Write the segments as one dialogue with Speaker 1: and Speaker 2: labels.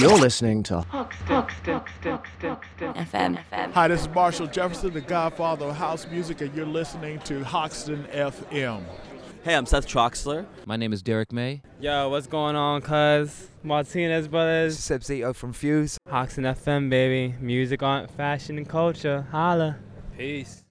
Speaker 1: You're listening to Hoxton
Speaker 2: FM.
Speaker 3: Hi, this is Marshall Jefferson, the godfather of house music, and you're listening to Hoxton FM.
Speaker 4: Hey, I'm Seth Troxler.
Speaker 5: My name is Derrick May.
Speaker 6: Yo, what's going on, cuz? Martinez Brothers.
Speaker 7: Seb Zito from Fuse.
Speaker 6: Hoxton FM, baby. Music, art, fashion, and culture. Holla. Peace.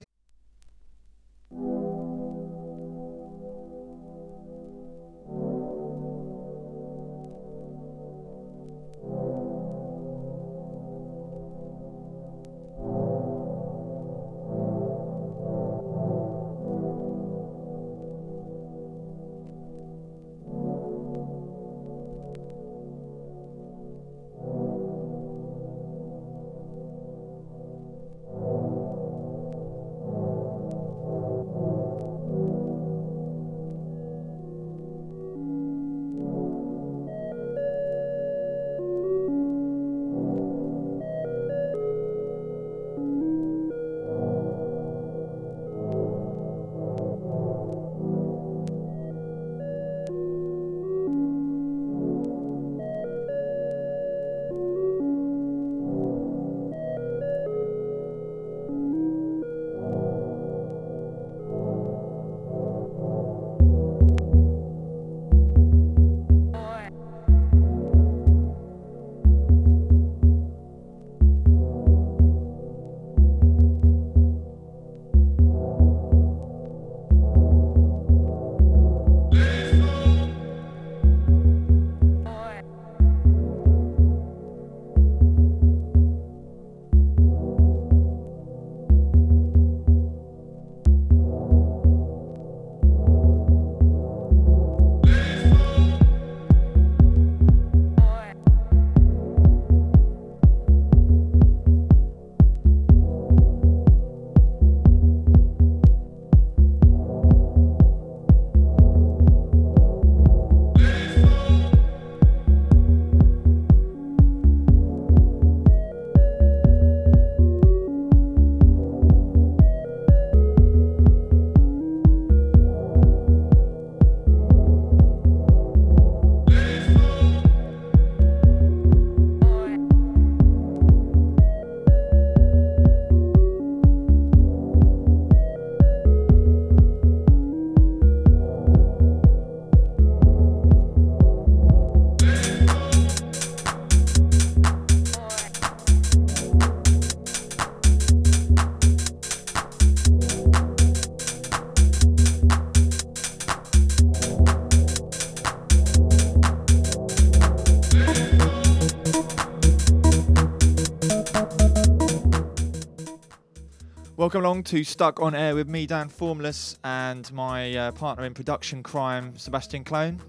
Speaker 8: Welcome along to Stuck on Air with me, Dan Formless, and my uh, partner in production crime, Sebastian Klone.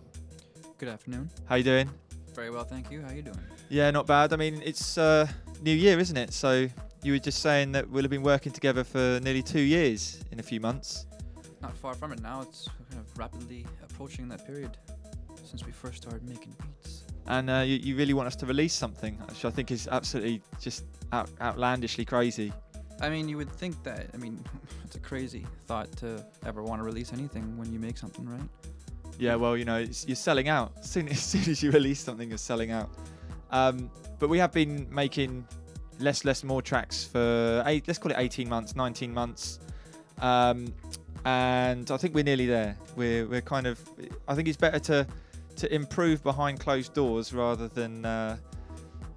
Speaker 9: Good afternoon.
Speaker 8: How you doing?
Speaker 9: Very well, thank you. How you doing?
Speaker 8: Yeah, not bad. I mean, it's uh, New Year, isn't it? So you were just saying that we'll have been working together for nearly two years in a few months.
Speaker 9: Not far from it now. It's kind of rapidly approaching that period since we first started making beats.
Speaker 8: And uh, you, you really want us to release something, which I think is absolutely just out, outlandishly crazy.
Speaker 9: I mean, you would think that. I mean, it's a crazy thought to ever want to release anything when you make something, right?
Speaker 8: Yeah, well, you know, you're selling out. As soon, as soon as you release something, you're selling out. Um, but we have been making less, less, more tracks for eight. Let's call it 18 months, 19 months, um, and I think we're nearly there. We're we're kind of. I think it's better to to improve behind closed doors rather than uh,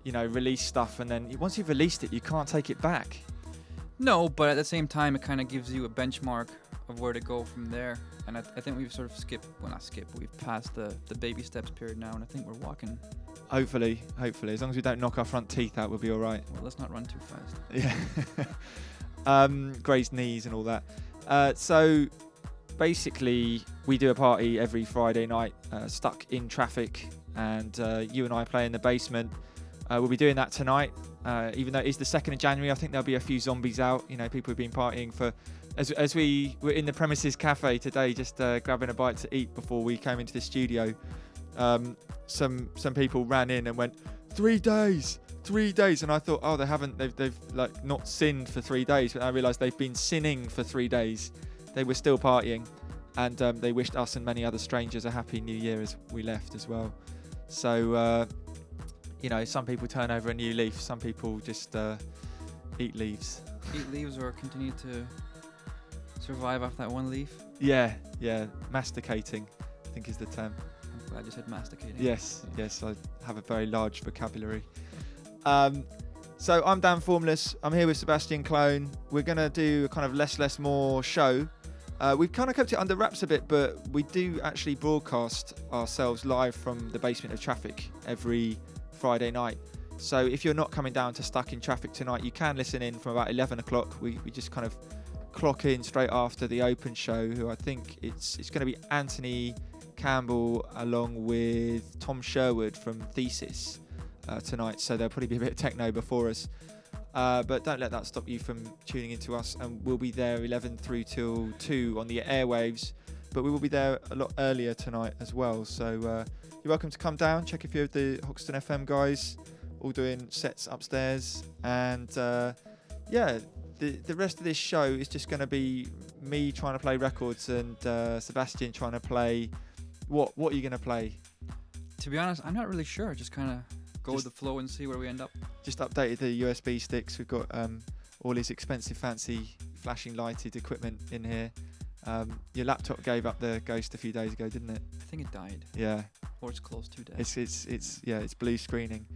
Speaker 8: you know release stuff and then once you've released it, you can't take it back.
Speaker 9: No, but at the same time, it kind of gives you a benchmark of where to go from there. And I, th- I think we've sort of skipped, well, not skipped, we've passed the, the baby steps period now, and I think we're walking.
Speaker 8: Hopefully, hopefully, as long as we don't knock our front teeth out, we'll be all right.
Speaker 9: Well, let's not run too fast.
Speaker 8: Yeah. um, grazed knees and all that. Uh, so basically, we do a party every Friday night, uh, stuck in traffic, and uh, you and I play in the basement. Uh, we'll be doing that tonight. Uh, even though it is the second of January, I think there'll be a few zombies out. You know, people have been partying for. As, as we were in the premises cafe today, just uh, grabbing a bite to eat before we came into the studio, um, some some people ran in and went three days, three days, and I thought, oh, they haven't, they've they've like not sinned for three days, but I realised they've been sinning for three days. They were still partying, and um, they wished us and many other strangers a happy New Year as we left as well. So, uh, you know, some people turn over a new leaf, some people just uh, eat leaves.
Speaker 9: Eat leaves or continue to survive off that one leaf.
Speaker 8: Yeah, yeah, masticating, I think is the term.
Speaker 9: I'm glad you said masticating.
Speaker 8: Yes, yes, I have a very large vocabulary. Um, so I'm Dan Formless. I'm here with Sebastian Klone. We're gonna do a kind of less, less, more show. Uh, we've kind of kept it under wraps a bit, but we do actually broadcast ourselves live from the basement of traffic every Friday night. So if you're not coming down to Stuck in Traffic tonight, you can listen in from about 11 o'clock. We, we just kind of clock in straight after the open show. Who I think it's it's going to be Anthony Campbell along with Tom Sherwood from Thesis uh, tonight. So there'll probably be a bit of techno before us. Uh, but don't let that stop you from tuning into us, and we'll be there 11 through till 2 on the airwaves. But we will be there a lot earlier tonight as well. So uh, you're welcome to come down, check a few of the Hoxton FM guys, all doing sets upstairs. And uh, yeah, the, the rest of this show is just going to be me trying to play records and uh, Sebastian trying to play. What, what are you going to play?
Speaker 9: To be honest, I'm not really sure. Just kind of go with the flow and see where we end up.
Speaker 8: just updated the USB sticks. We've got um, all his expensive, fancy, flashing lighted equipment in here. Um, your laptop gave up the ghost a few days ago, didn't it?
Speaker 9: I think it died,
Speaker 8: Yeah,
Speaker 9: or it's close to death.
Speaker 8: it's it's it's yeah, it's blue screening.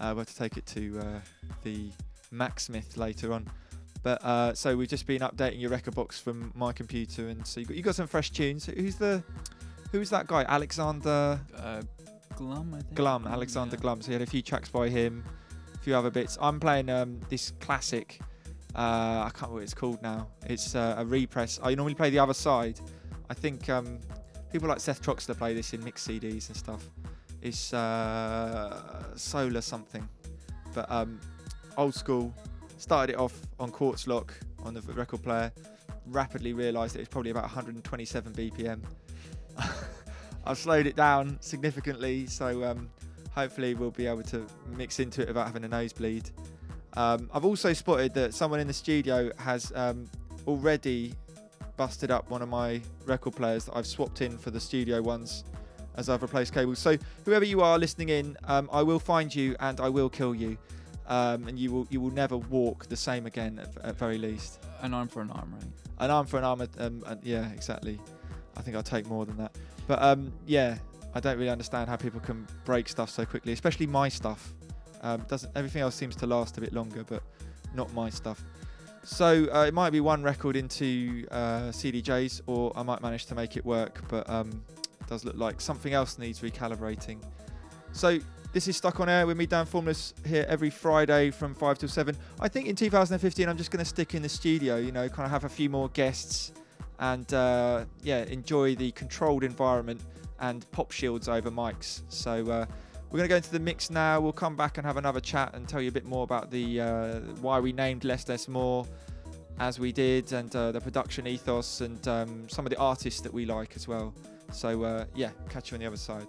Speaker 8: Uh, we'll have to take it to uh, the Macsmith later on. But uh, so we've just been updating your rekordbox from my computer, and so you got you got some fresh tunes. Who's the who's that guy? Alexander
Speaker 9: uh, Glum, I think.
Speaker 8: Glum, Alexander
Speaker 9: yeah.
Speaker 8: Glum. So he had a few tracks by him, a few other bits. I'm playing um, this classic. Uh, I can't remember what it's called now. It's uh, a repress. I normally play the other side. I think um, people like Seth Troxler play this in mixed CDs and stuff. It's uh, Solar something, but um, old school. Started it off on quartz lock on the record player. Rapidly realised it was probably about 127 BPM. I've slowed it down significantly, so um, hopefully we'll be able to mix into it without having a nosebleed. Um, I've also spotted that someone in the studio has um, already busted up one of my record players that I've swapped in for the studio ones as I've replaced cables. So whoever you are listening in, um, I will find you and I will kill you, um, and you will you will never walk the same again at, at very least.
Speaker 9: An arm for an arm, right?
Speaker 8: An arm for an arm. Um, yeah, exactly. I think I'll take more than that. But um, yeah, I don't really understand how people can break stuff so quickly, especially my stuff. Um, doesn't everything else seems to last a bit longer, but not my stuff. So uh, it might be one record into uh, CDJs, or I might manage to make it work. But um, it does look like something else needs recalibrating. So this is Stuck on Air with me, Dan Formless, here every Friday from 5 till 7. I think in 2015 I'm just going to stick in the studio, you know, kind of have a few more guests and, uh, yeah, enjoy the controlled environment and pop shields over mics. So uh, we're going to go into the mix now. We'll come back and have another chat and tell you a bit more about the uh, why we named Less Less More as we did and uh, the production ethos and um, some of the artists that we like as well. So, uh, yeah, catch you on the other side.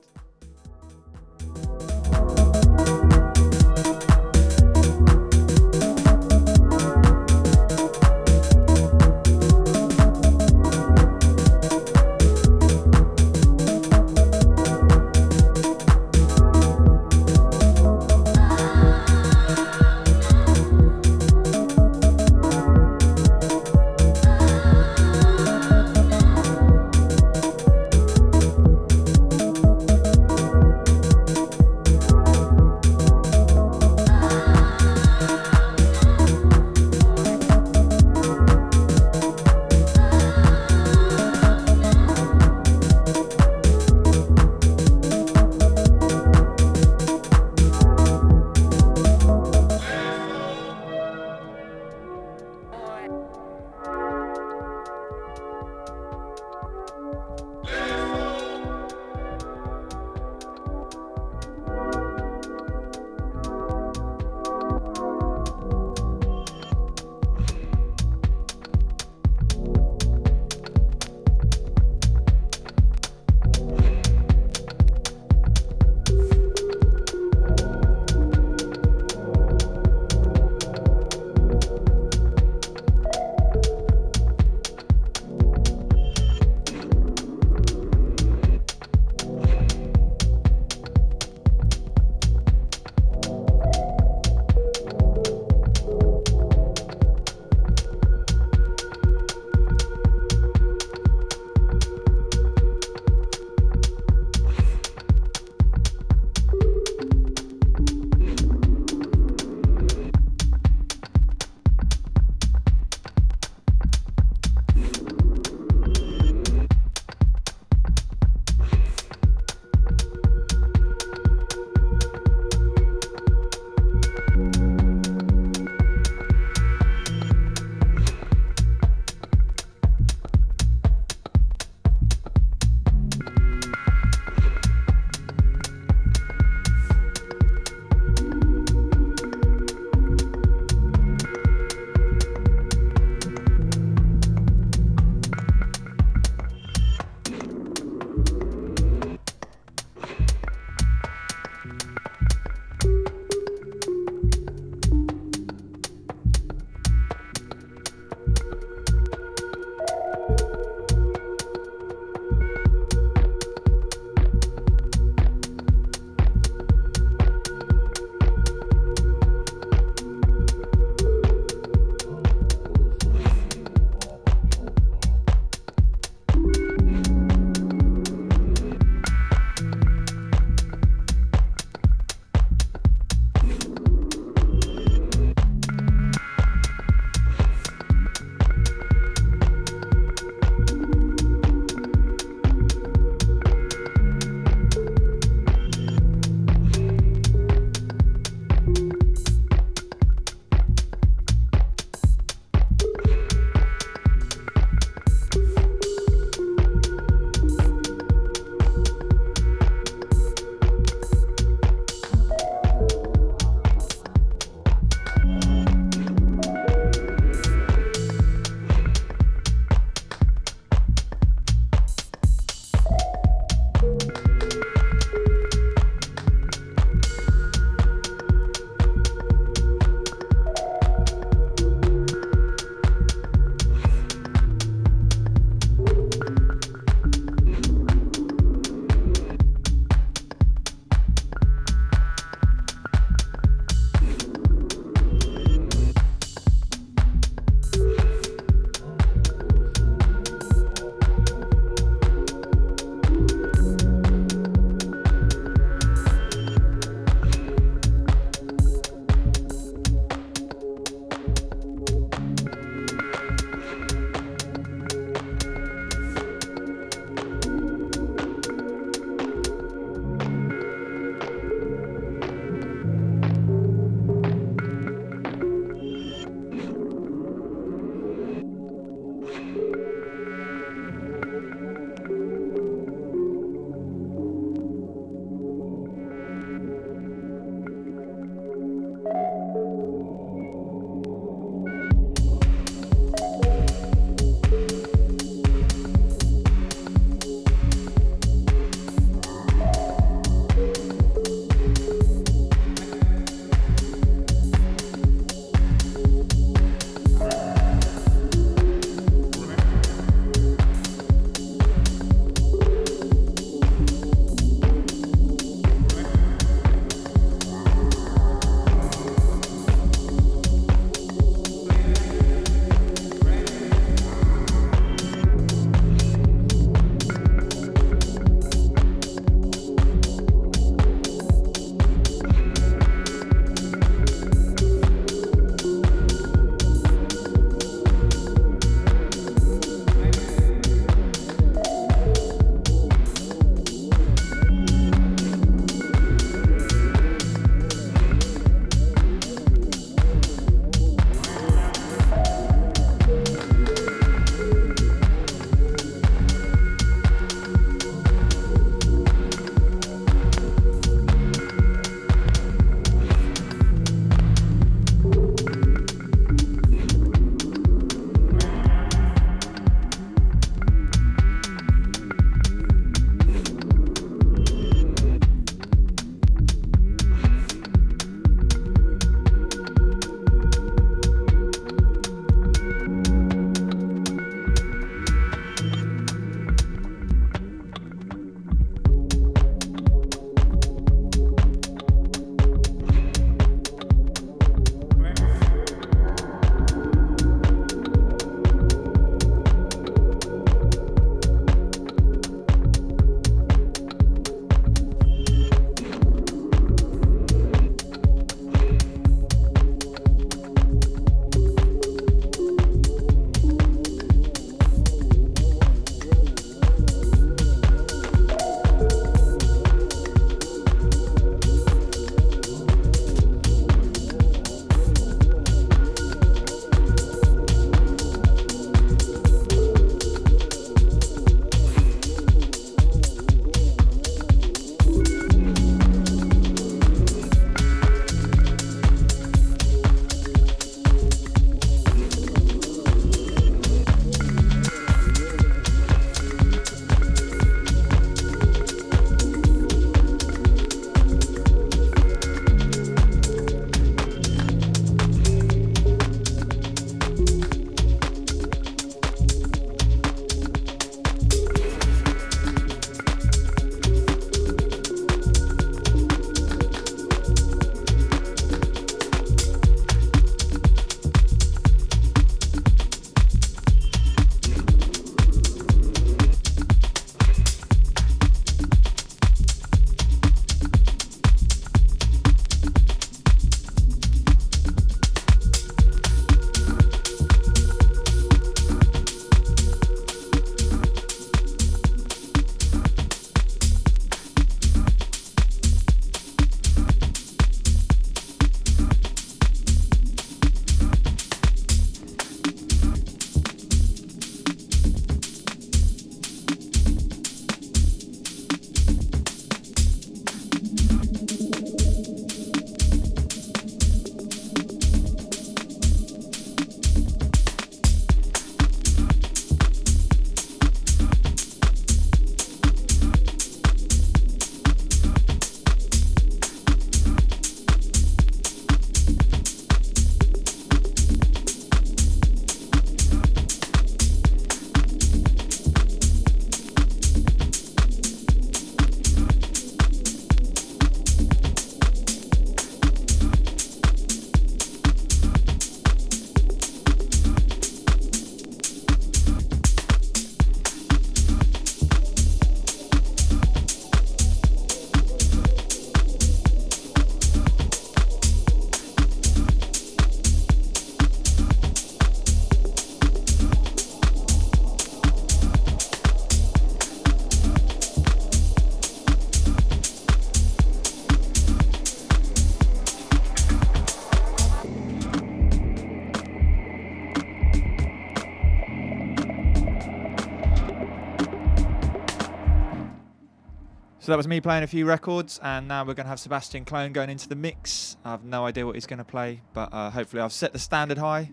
Speaker 8: So that was me playing a few records, and now we're going to have Sebastian Klone going into the mix. I have no idea what he's going to play, but uh, hopefully I've set the standard high.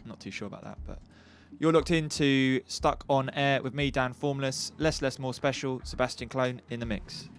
Speaker 8: I'm not too sure about that, but you're looked into Stuck on Air with me, Dan Formless. Less, less, more special. Sebastian Klone in the mix.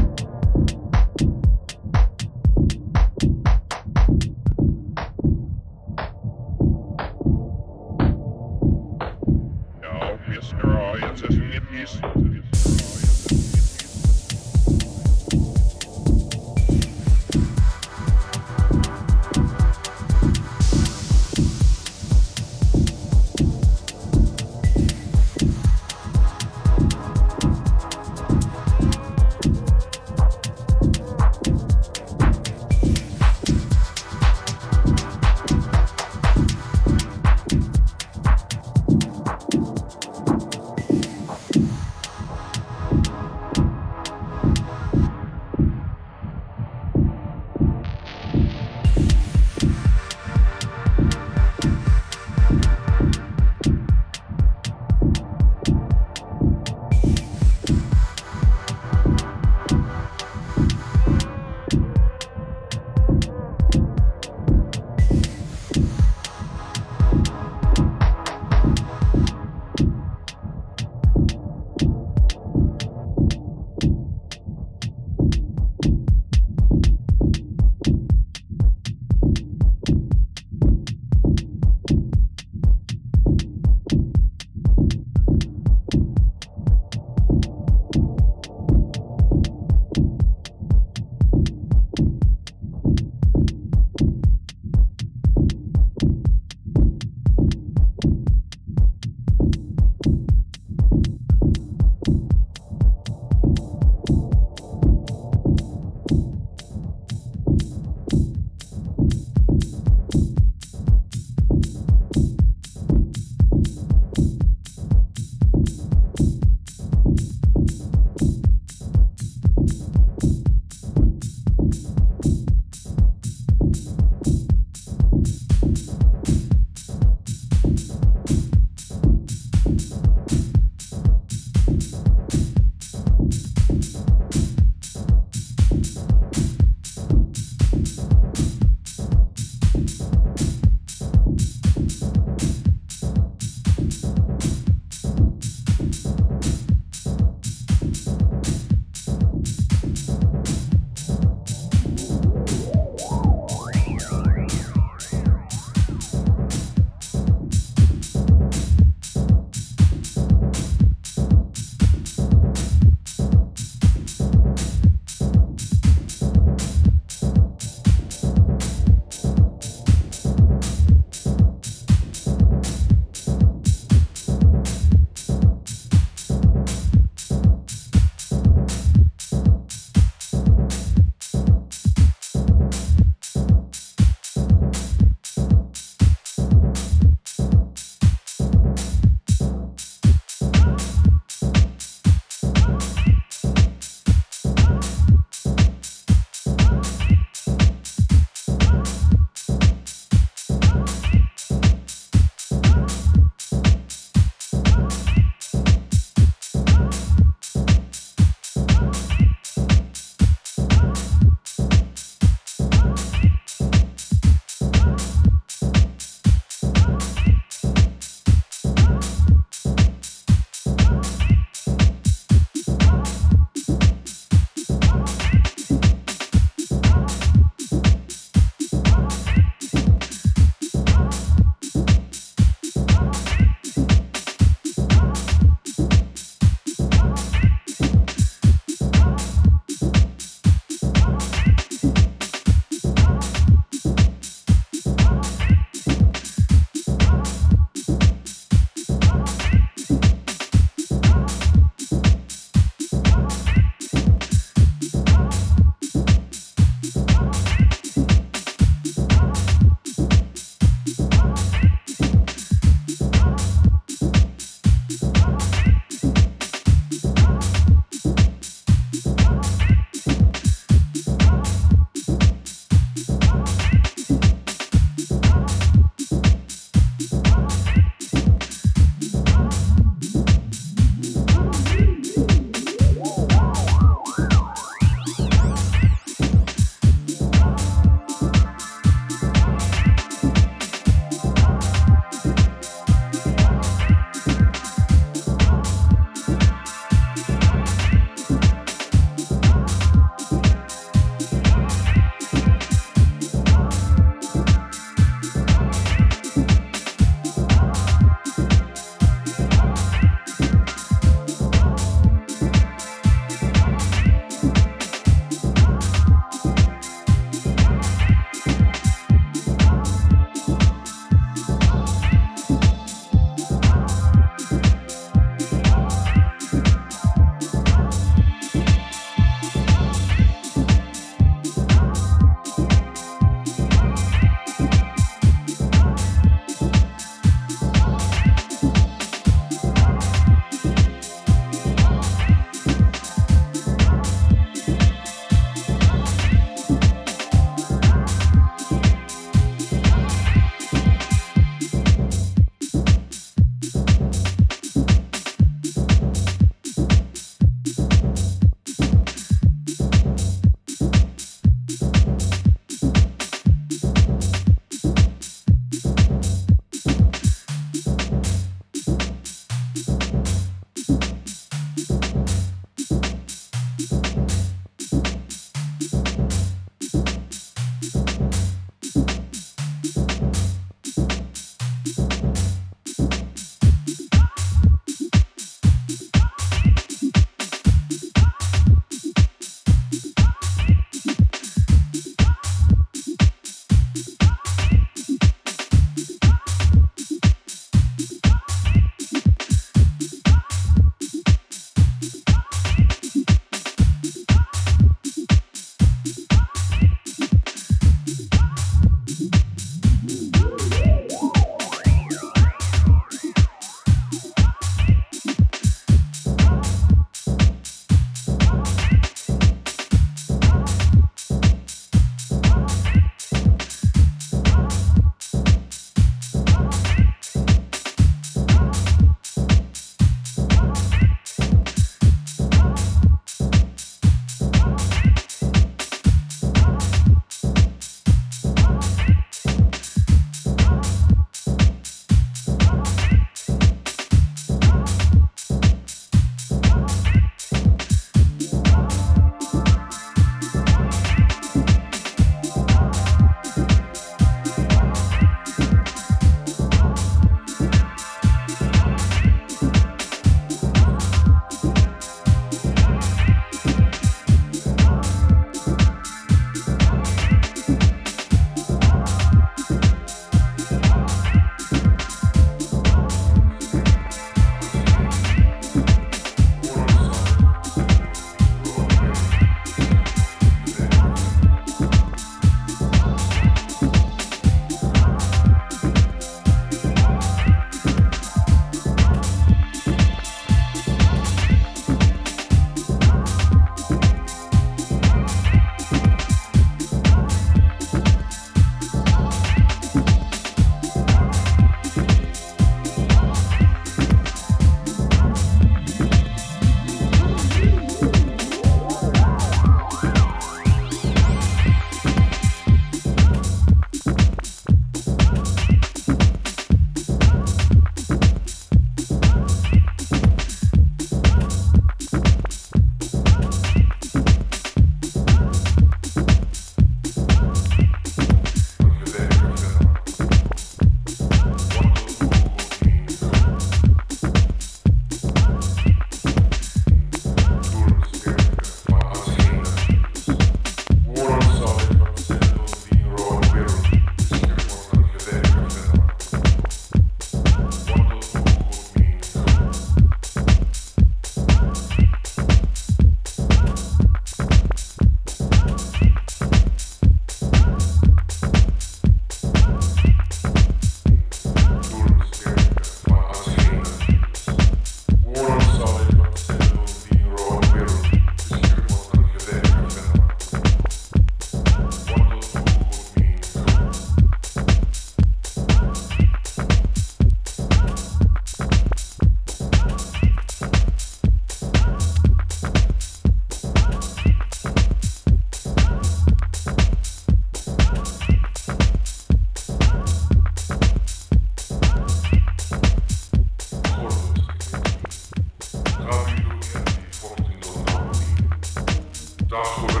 Speaker 5: Dark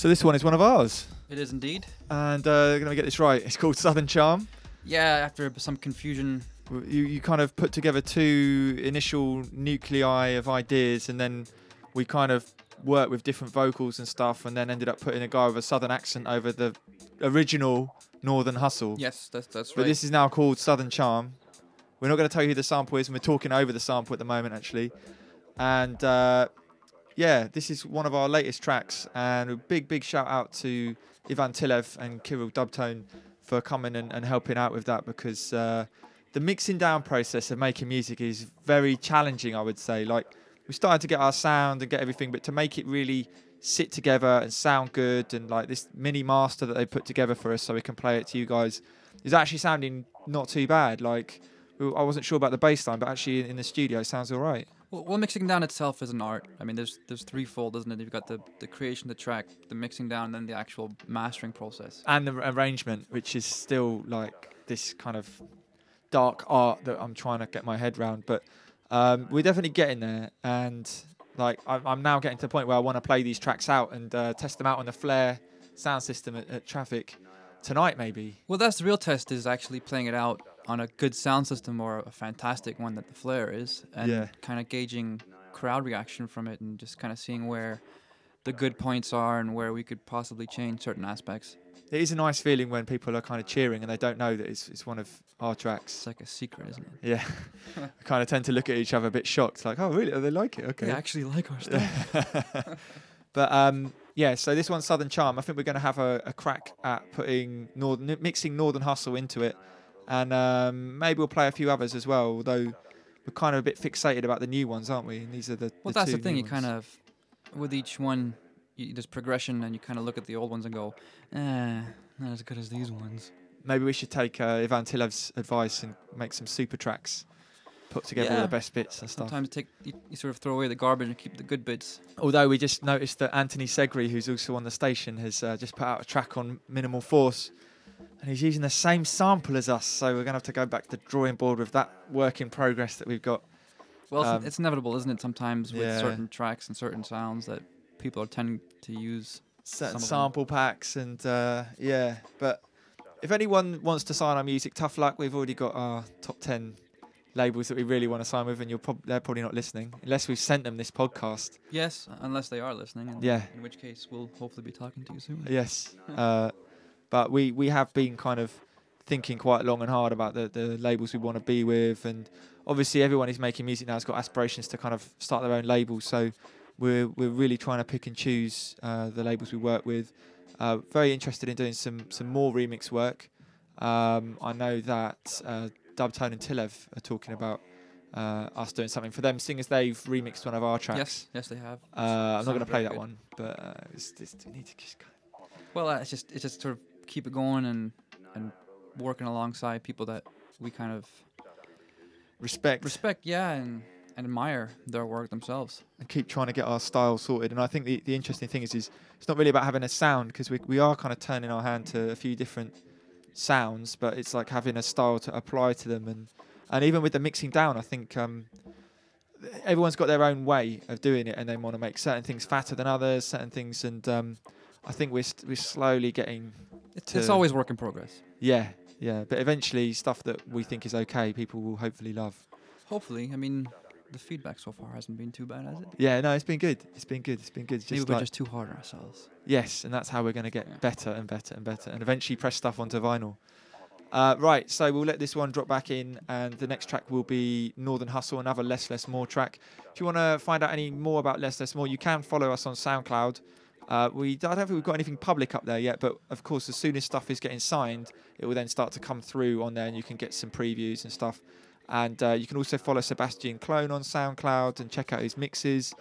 Speaker 8: So this one is one of ours,
Speaker 9: It is indeed.
Speaker 8: and uh, gonna get this right. It's called Southern Charm.
Speaker 9: Yeah, after some confusion,
Speaker 8: You you kind of put together two initial nuclei of ideas, and then we kind of worked with different vocals and stuff, and then ended up putting a guy with a southern accent over the original Northern Hustle.
Speaker 9: Yes, that's that's right.
Speaker 8: But this is now called Southern Charm. We're not going to tell you who the sample is, and we're talking over the sample at the moment, actually. And uh, yeah, this is one of our latest tracks. And a big, big shout out to Ivan Tilev and Kirill Dubtone for coming and, and helping out with that because uh, the mixing down process of making music is very challenging, I would say. Like, we started to get our sound and get everything, but to make it really sit together and sound good and like this mini master that they put together for us so we can play it to you guys is actually sounding not too bad. Like, I wasn't sure about the bass line, but actually in the studio it sounds all right.
Speaker 9: Well, well, mixing down itself is an art. I mean, there's there's threefold, isn't it? You've got the, the creation the track, the mixing down, and then the actual mastering process.
Speaker 8: And the arrangement, which is still like this kind of dark art that I'm trying to get my head round. But um, we're definitely getting there. And like, I'm, I'm now getting to the point where I want to play these tracks out and uh, test them out on the Flare sound system at, at Traffic tonight, maybe.
Speaker 9: Well, that's the real test is actually playing it out on a good sound system or a fantastic one that the Flare is, and
Speaker 8: Yeah.
Speaker 9: kind of gauging crowd reaction from it and just kind of seeing where the good points are and where we could possibly change certain aspects.
Speaker 8: It is a nice feeling when people are kind of cheering and they don't know that it's, it's one of our tracks.
Speaker 9: It's like a secret, isn't it?
Speaker 8: Yeah. I kind of tend to look at each other a bit shocked, like, oh, really? Oh, they like it? Okay.
Speaker 9: They actually like our stuff.
Speaker 8: but um, yeah, so this one's Southern Charm. I think we're going to have a, a crack at putting northern, mixing Northern Hustle into it, and um, maybe we'll play a few others as well. Although we're kind of a bit fixated about the new ones, aren't we? And these are the
Speaker 9: Well,
Speaker 8: the
Speaker 9: that's the thing. You kind of, with each one, you, there's progression, and you kind of look at the old ones and go, eh, not as good as these ones.
Speaker 8: maybe we should take uh, Ivan Tilev's advice and make some super tracks, put together all
Speaker 9: Yeah.
Speaker 8: the best bits and stuff.
Speaker 9: Sometimes take you, you sort of throw away the garbage and keep the good bits.
Speaker 8: Although we just noticed that Anthony Segri, who's also on the station, has uh, just put out a track on Minimal Force, and he's using the same sample as us. So we're gonna have to go back to the drawing board with that work in progress that we've got.
Speaker 9: Well, it's,
Speaker 8: Um,
Speaker 9: it's inevitable, isn't it? Sometimes with
Speaker 8: yeah.
Speaker 9: certain tracks and certain sounds that people are tending to use.
Speaker 8: certain
Speaker 9: of them.
Speaker 8: sample packs and uh, yeah. But if anyone wants to sign our music, tough luck. We've already got our top ten labels that we really want to sign with, and you're prob- they're probably not listening unless we've sent them this podcast.
Speaker 9: Yes, unless they are listening. And
Speaker 8: Yeah.
Speaker 9: In which case, we'll hopefully be talking to you soon.
Speaker 8: Yes. Uh, but we, we have been kind of thinking quite long and hard about the, the labels we want to be with. And obviously, everyone who's making music now has got aspirations to kind of start their own labels. So we're, we're really trying to pick and choose uh, the labels we work with. Uh, very interested in doing some, some more remix work. Um, I know that uh, Dubtone and Tilev are talking about uh, us doing something for them, seeing as they've remixed one of our tracks.
Speaker 9: Yes, yes, they have.
Speaker 8: Uh, I'm not going to play that
Speaker 9: good.
Speaker 8: one, but uh, it's, it's, we need to just kind of
Speaker 9: Well, uh, it's just it's just sort of keep it going and and working alongside people that we kind of
Speaker 8: respect
Speaker 9: respect, yeah, and, and admire their work themselves.
Speaker 8: and keep trying to get our style sorted. And I think the, the interesting thing is, is it's not really about having a sound because we, we are kind of turning our hand to a few different sounds, but it's like having a style to apply to them. And, and even with the mixing down, I think um, everyone's got their own way of doing it and they want to make certain things fatter than others, certain things. And um, I think we're, st- we're slowly getting,
Speaker 9: It's, it's always work in progress.
Speaker 8: yeah, yeah. But eventually, stuff that we think is okay, people will hopefully love.
Speaker 9: Hopefully, I mean, the feedback so far hasn't been too bad, has it?
Speaker 8: Yeah, no, it's been good. It's been good. It's been good. It's
Speaker 9: Maybe
Speaker 8: just
Speaker 9: we're
Speaker 8: like-
Speaker 9: just too hard on ourselves.
Speaker 8: Yes, and that's how we're going to get
Speaker 9: Yeah.
Speaker 8: better and better and better, and eventually press stuff onto vinyl. Uh, right, so we'll let this one drop back in, and the next track will be Northern Hustle, another Less Less More track. If you want to find out any more about Less Less More, you can follow us on SoundCloud. Uh, we I don't think we've got anything public up there yet, but of course, as soon as stuff is getting signed, it will then start to come through on there, and you can get some previews and stuff. And uh, you can also follow Sebastian Klone on SoundCloud and check out his mixes.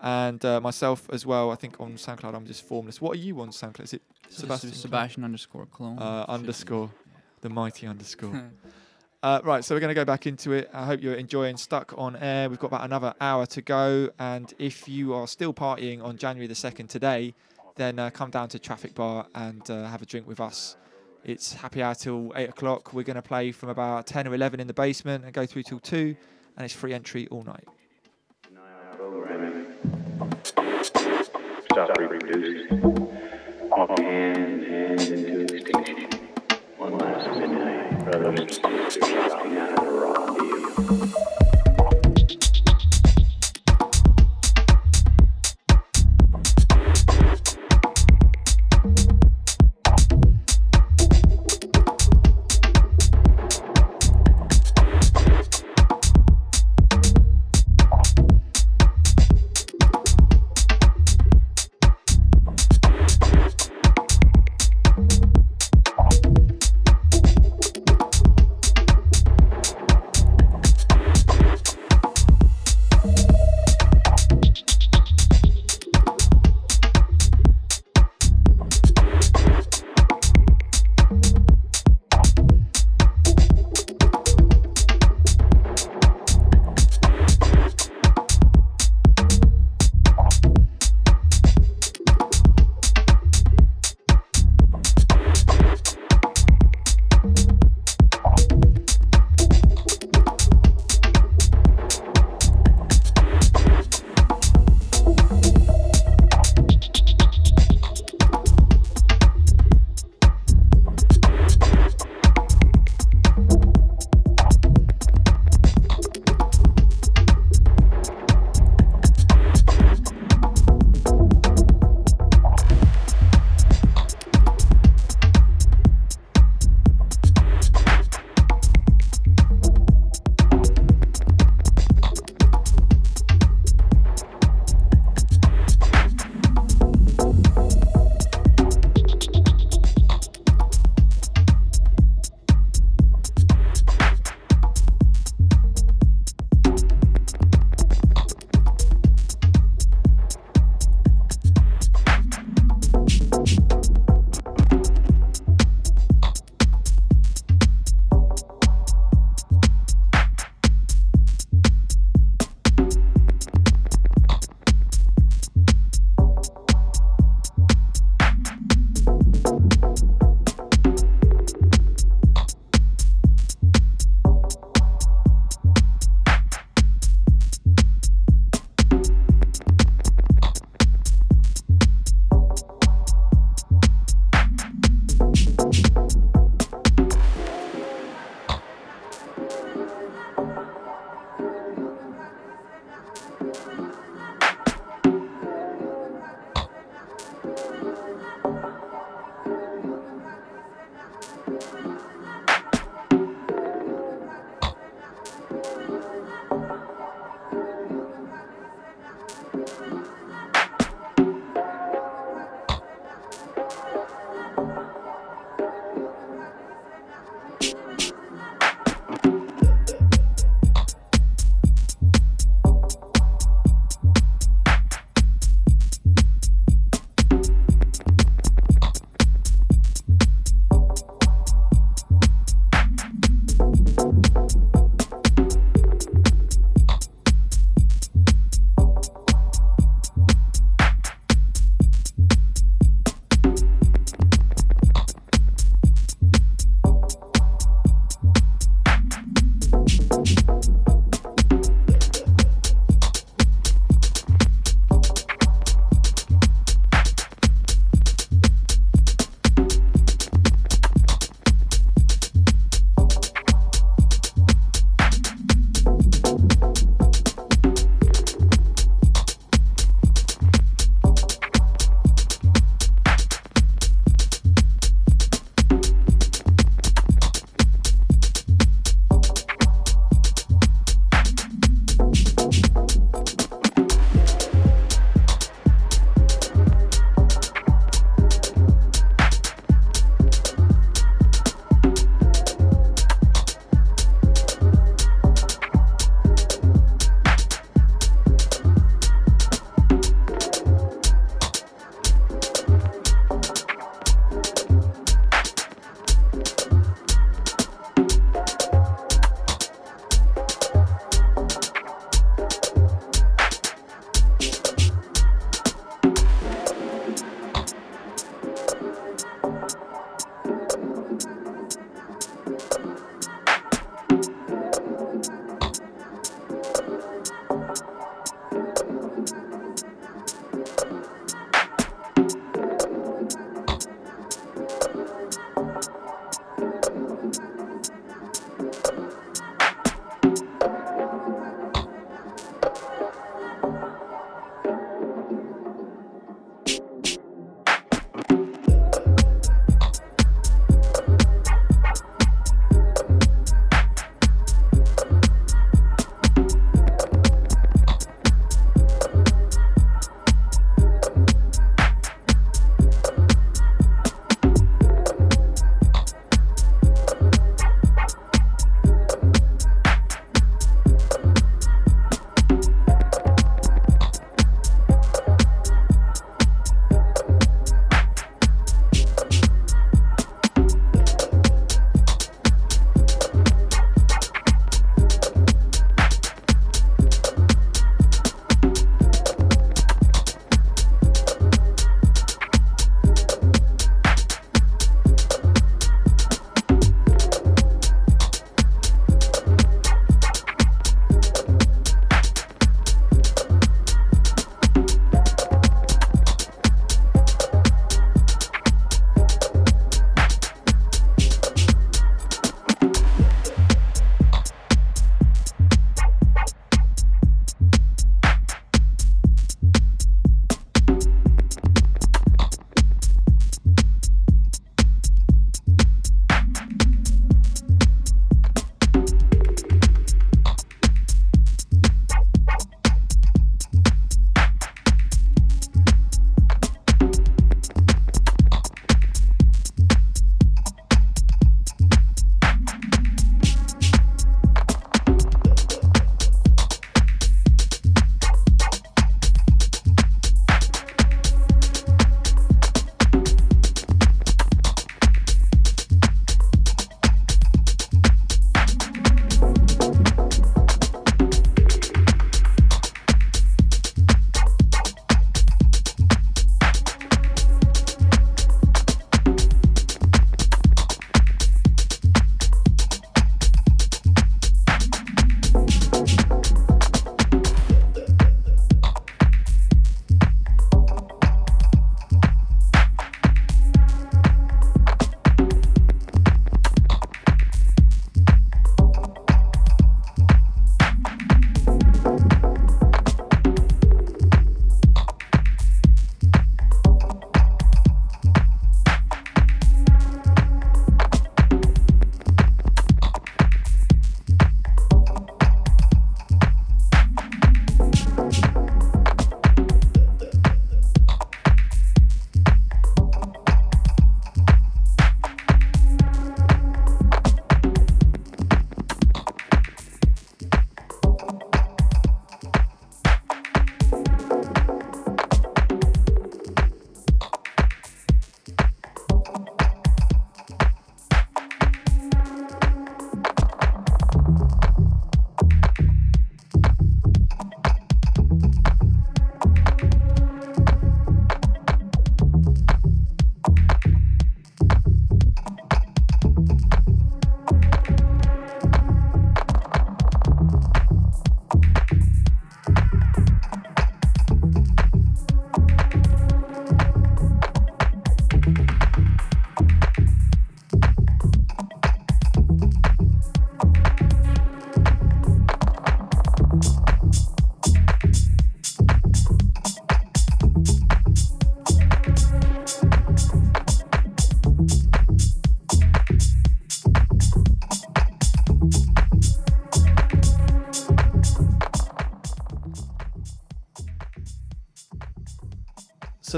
Speaker 8: And uh, myself as well. I think on SoundCloud I'm just formless. What are you on SoundCloud? Is it
Speaker 9: Sebastian,
Speaker 8: Sebastian
Speaker 9: underscore Klone.
Speaker 8: uh, underscore the mighty underscore? Uh, right, so we're going to go back into it. I hope you're enjoying Stuck on Air. We've got about another hour to go. And if you are still partying on January the 2nd today, then uh, come down to Traffic Bar and uh, have a drink with us. It's happy hour till 8 o'clock. We're going to play from about 10 or 11 in the basement and go through till 2. And it's free entry all night.
Speaker 5: Stop reproducing. One last midnight, brothers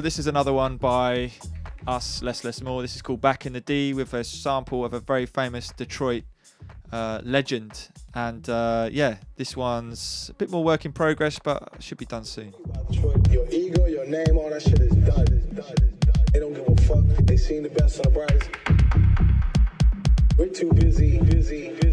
Speaker 8: this is another one by us, Less Less More. This is called Back in the D with a sample of a very famous Detroit uh, legend. And uh, yeah, this one's a bit more work in progress, but should be done soon.
Speaker 7: Your ego, your name, all that shit is done. They don't give a fuck. They seen the best and the brightest. We're too busy, busy, busy,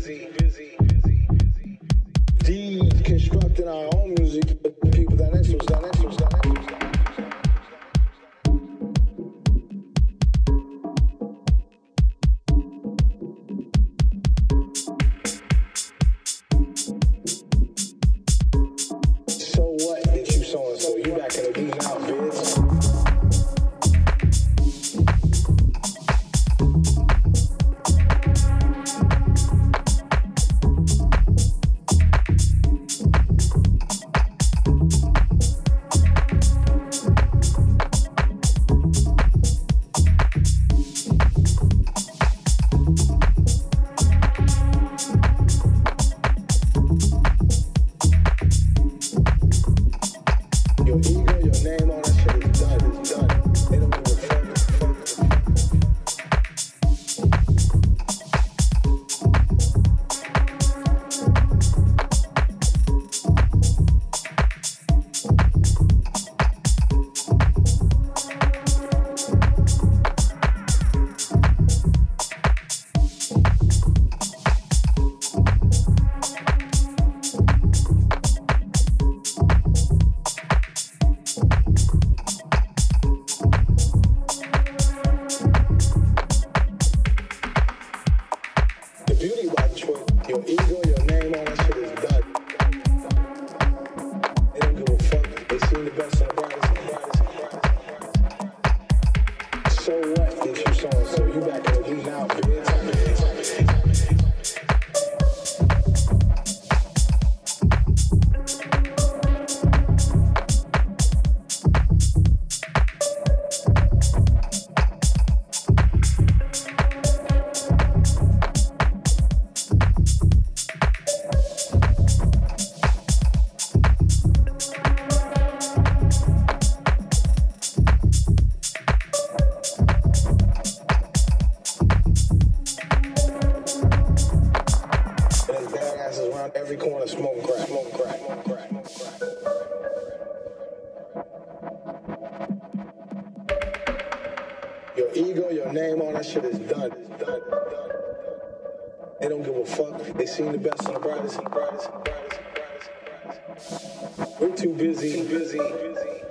Speaker 7: They seen the best and the brightest and the brightest and the brightest and the brightest and brightest. We're too busy, busy, busy,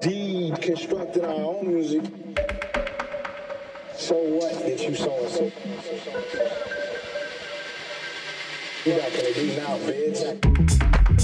Speaker 7: deconstructing our own music. So what that you so and so? You back in the D now, bitch.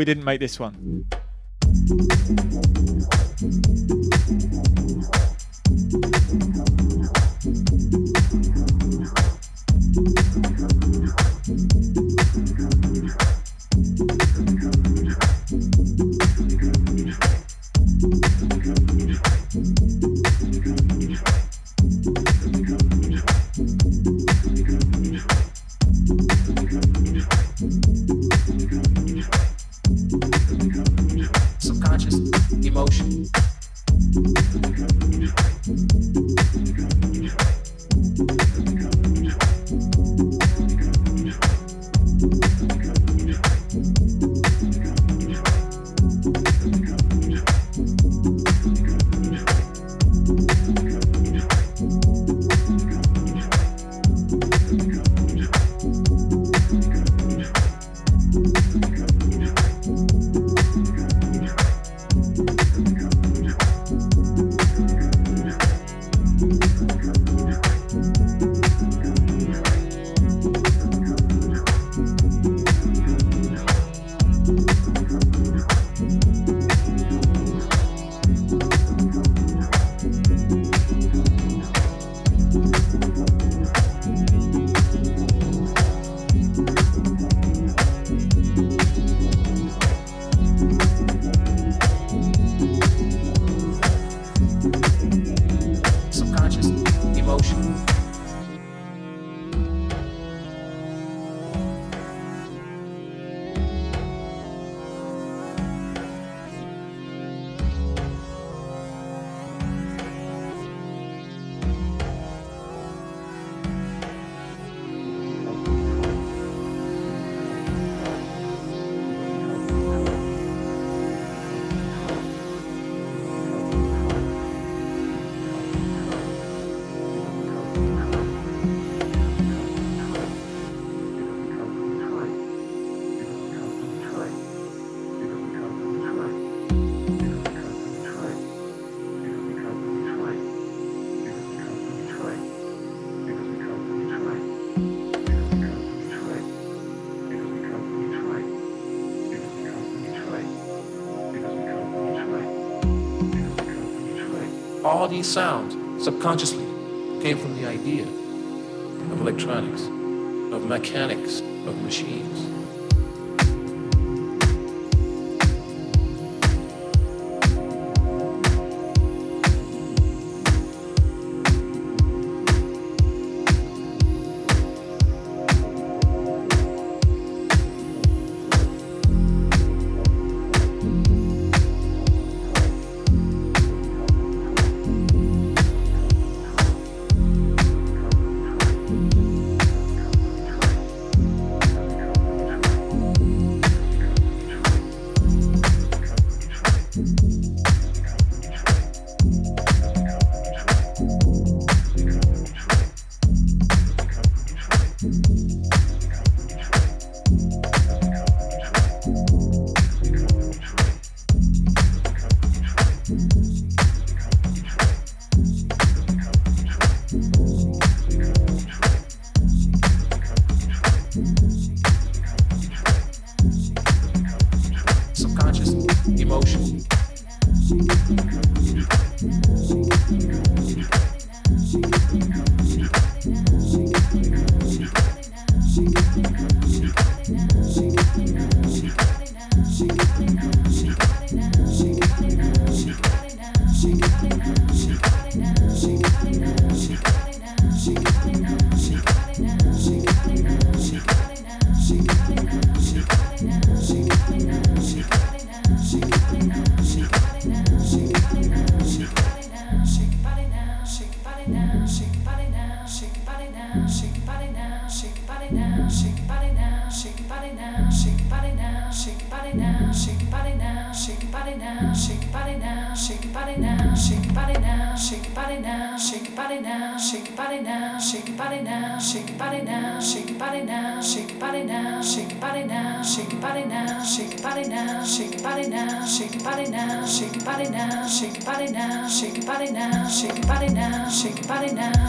Speaker 8: We didn't make this one.
Speaker 10: These sounds subconsciously came from the idea of electronics, of mechanics, of machines.
Speaker 11: Now,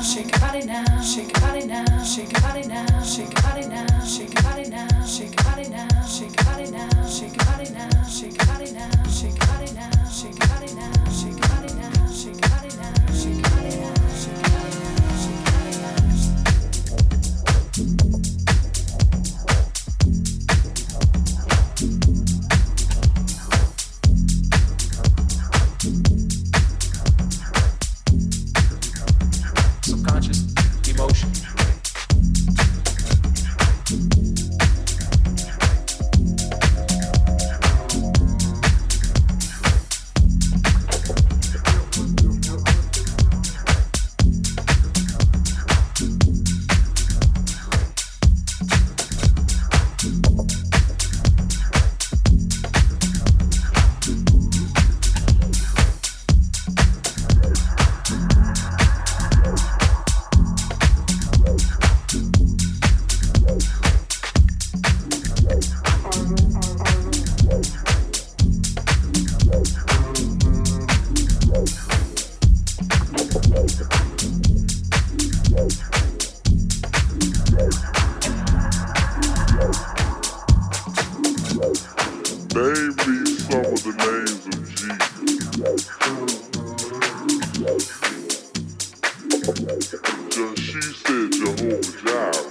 Speaker 2: Just she said Jehovah Jireh.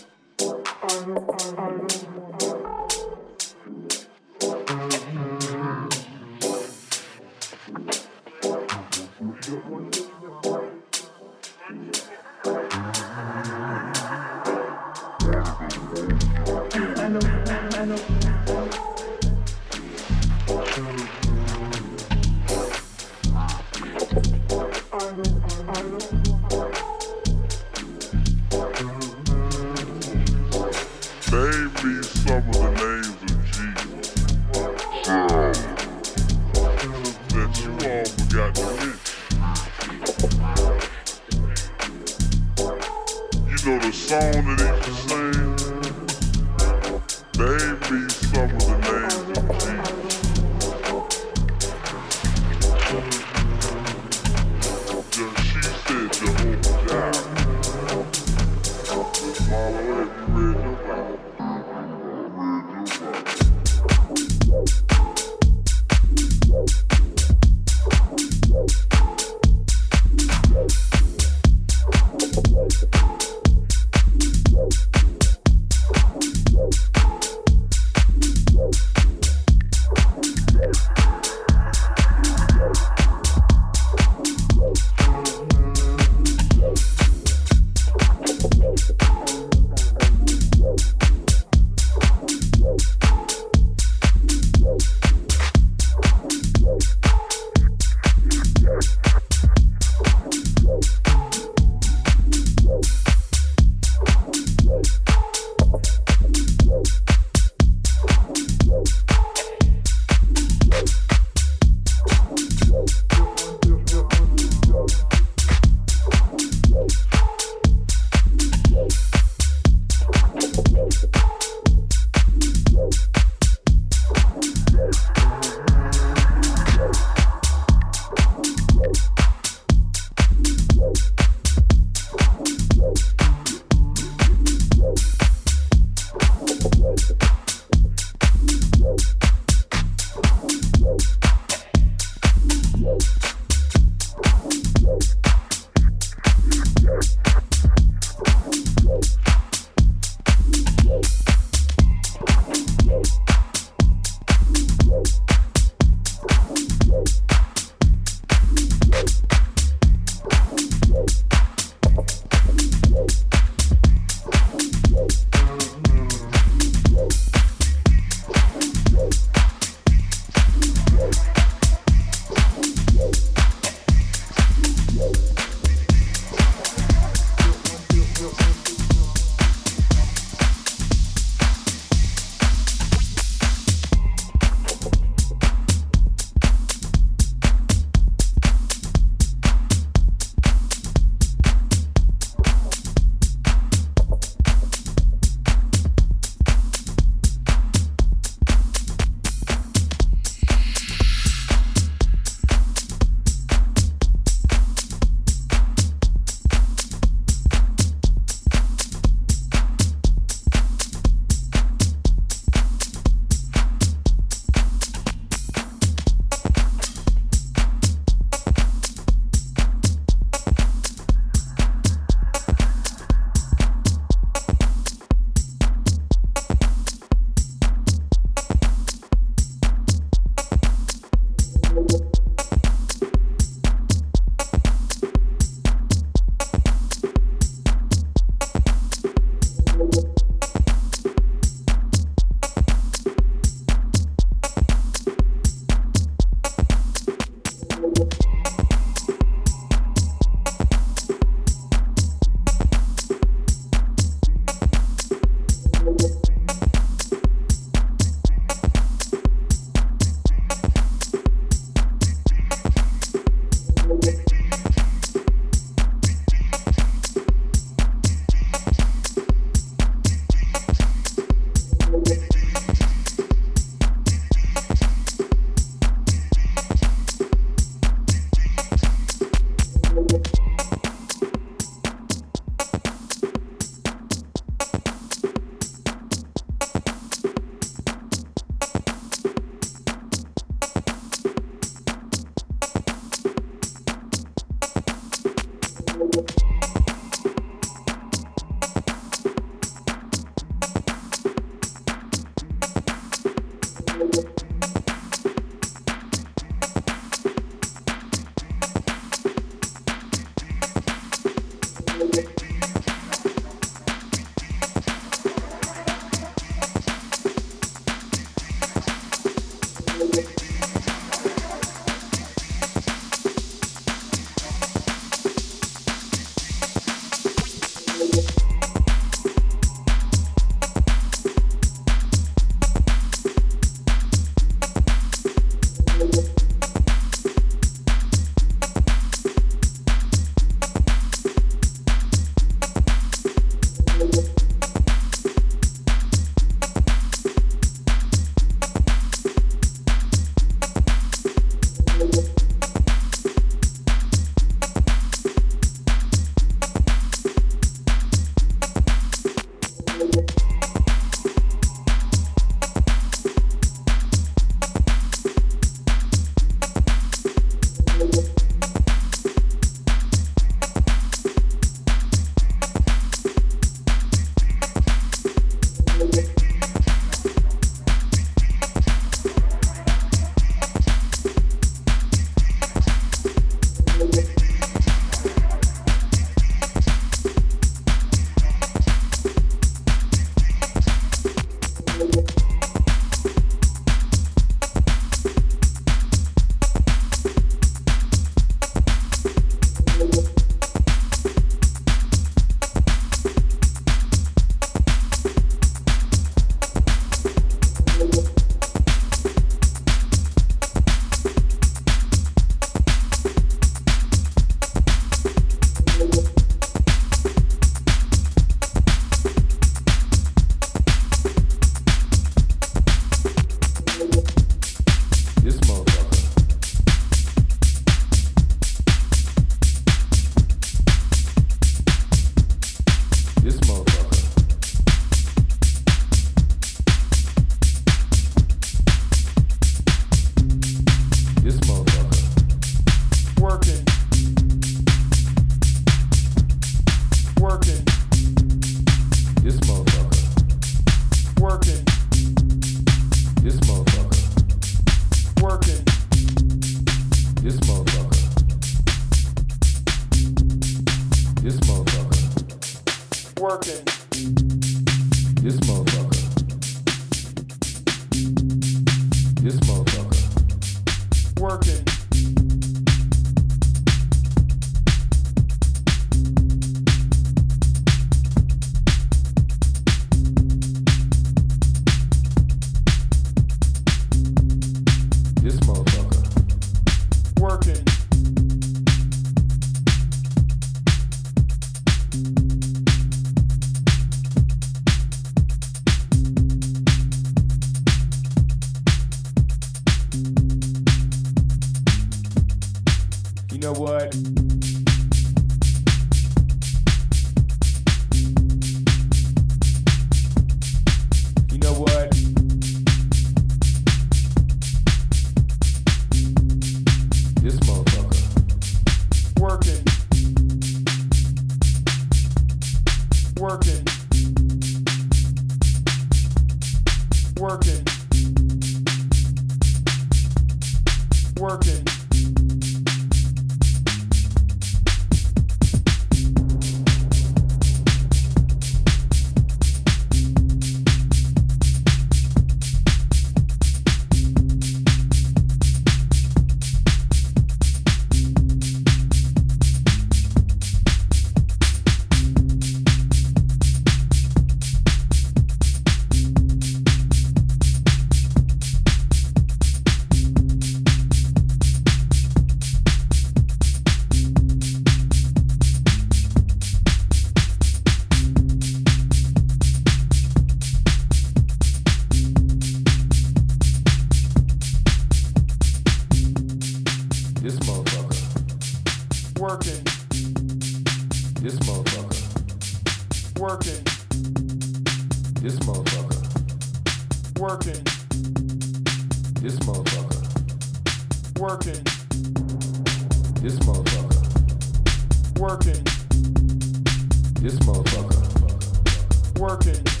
Speaker 12: Working.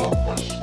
Speaker 13: Avem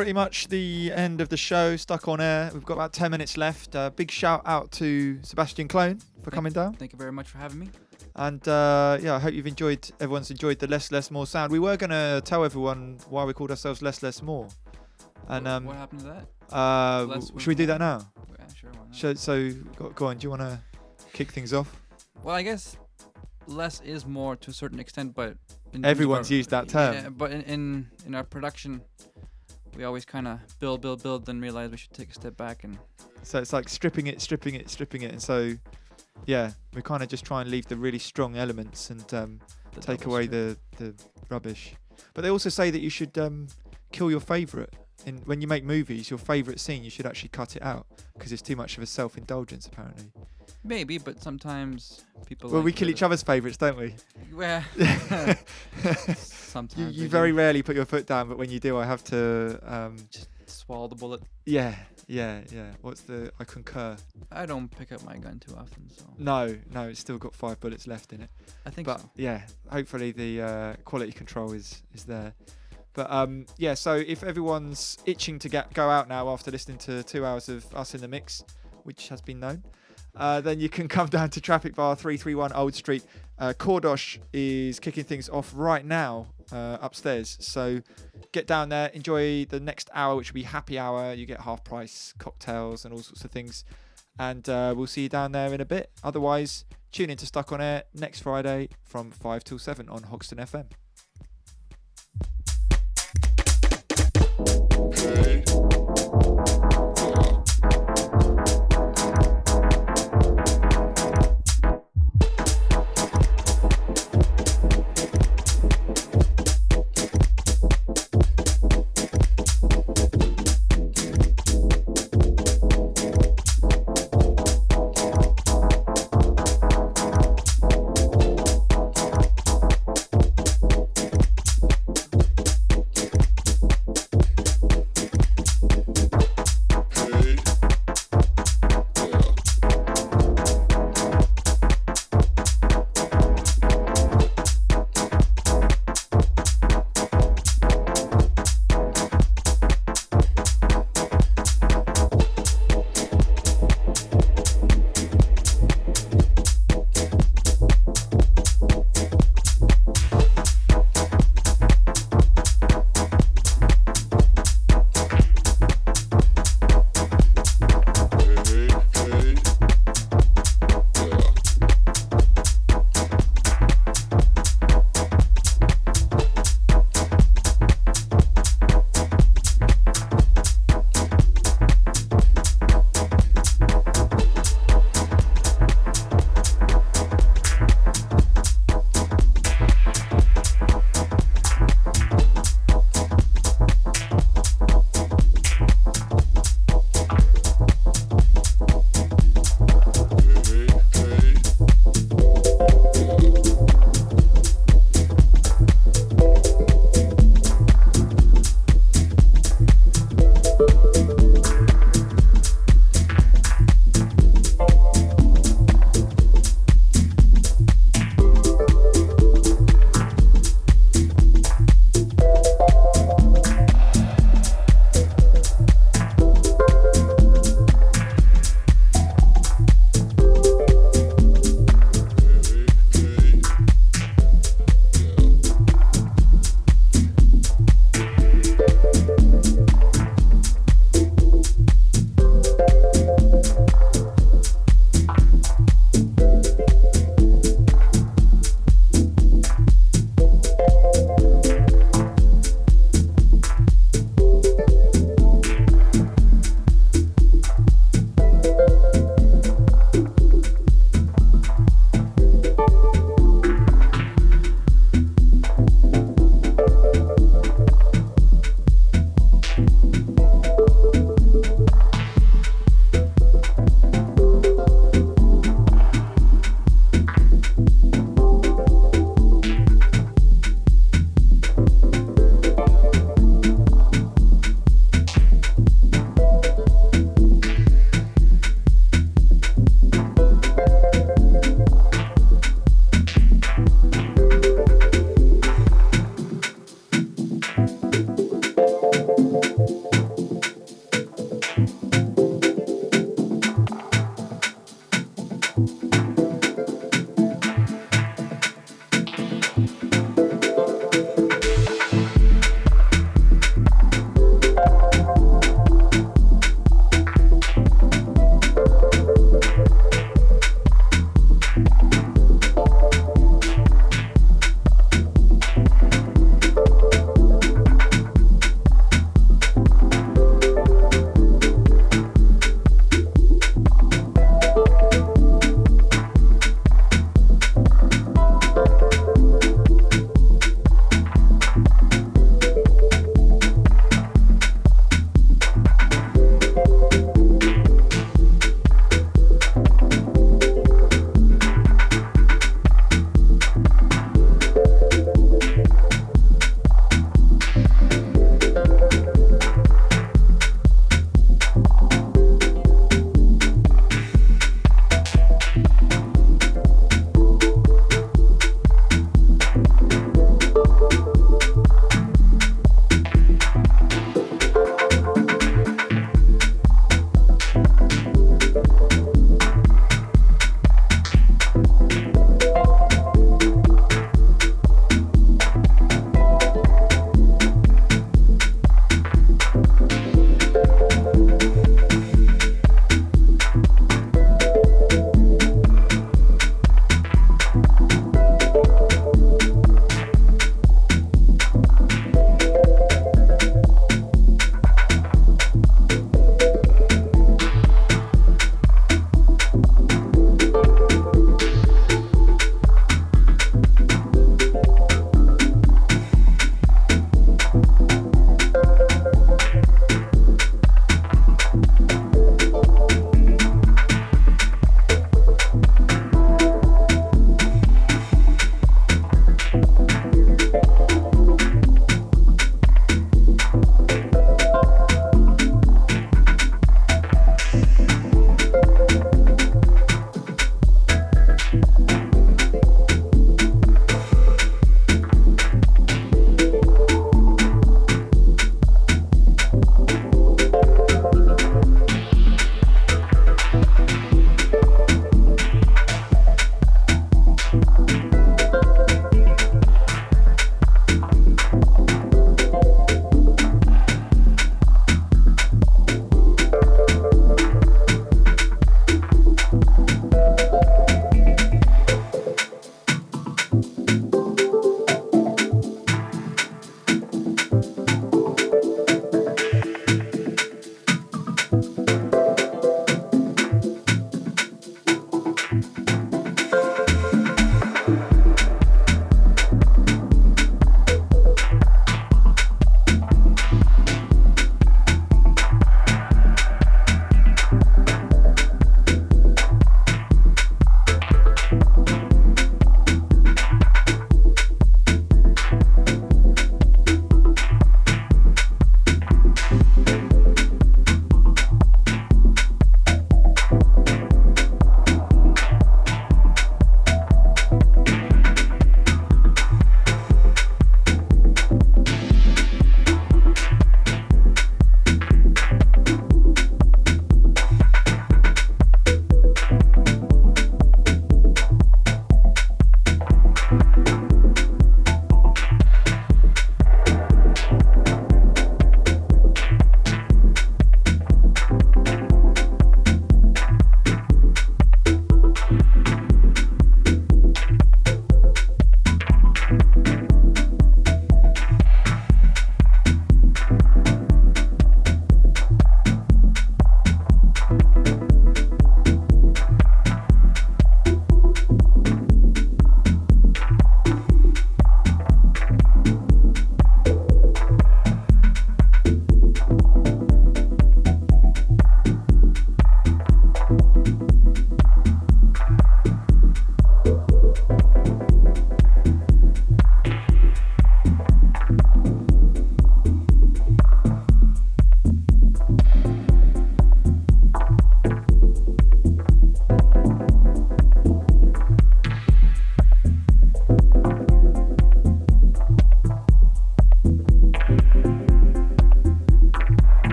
Speaker 8: pretty much the end of the show. Stuck on air. We've got about ten minutes left. Uh, big shout out to Sebastian Klone for coming down.
Speaker 9: Thank you very much for having me.
Speaker 8: And uh, yeah, I hope you've enjoyed. Everyone's enjoyed the less, less, more sound. We were gonna tell everyone why we called ourselves less, less, more. And um,
Speaker 9: what happened to that?
Speaker 8: Uh, w- should we do that now?
Speaker 9: Yeah, sure. Why not?
Speaker 8: Should, so go, go on. Do you want to kick things off?
Speaker 9: Well, I guess less is more to a certain extent, but in
Speaker 8: Everyone's
Speaker 9: our-
Speaker 8: used that term.
Speaker 9: Yeah, but in in, in our production, we always kind of build, build, build, then realize we should take a step back and
Speaker 8: So it's like stripping it, stripping it, stripping it, and so yeah, we kind of just try and leave the really strong elements and um, take away the the rubbish. But they also say that you should um, kill your favourite. And when you make movies, your favourite scene you should actually cut it out because it's too much of a self-indulgence apparently.
Speaker 9: Maybe, but sometimes people.
Speaker 8: Well,
Speaker 9: like
Speaker 8: we kill each other's favourites, don't we?
Speaker 9: Well,
Speaker 8: you,
Speaker 9: sometimes
Speaker 8: you
Speaker 9: we
Speaker 8: very
Speaker 9: do.
Speaker 8: rarely put your foot down, but when you do, I have to. Um, Just
Speaker 9: swallow the bullet.
Speaker 8: yeah, yeah, yeah. What's the? I concur.
Speaker 9: I don't pick up my gun too often, so
Speaker 8: No, no, it's still got five bullets left in it.
Speaker 9: I think
Speaker 8: but
Speaker 9: so.
Speaker 8: yeah, hopefully the uh, quality control is is there. But um, yeah, so if everyone's itching to get go out now after listening to two hours of us in the mix, which has been known, uh, then you can come down to Trafik Bar 331 Old Street. Uh, Kordosh is kicking things off right now uh, upstairs. So get down there, enjoy the next hour, which will be happy hour. You get half price cocktails and all sorts of things. And uh, we'll see you down there in a bit. Otherwise, tune in to Stuck on Air next Friday from 5 till 7 on Hoxton FM.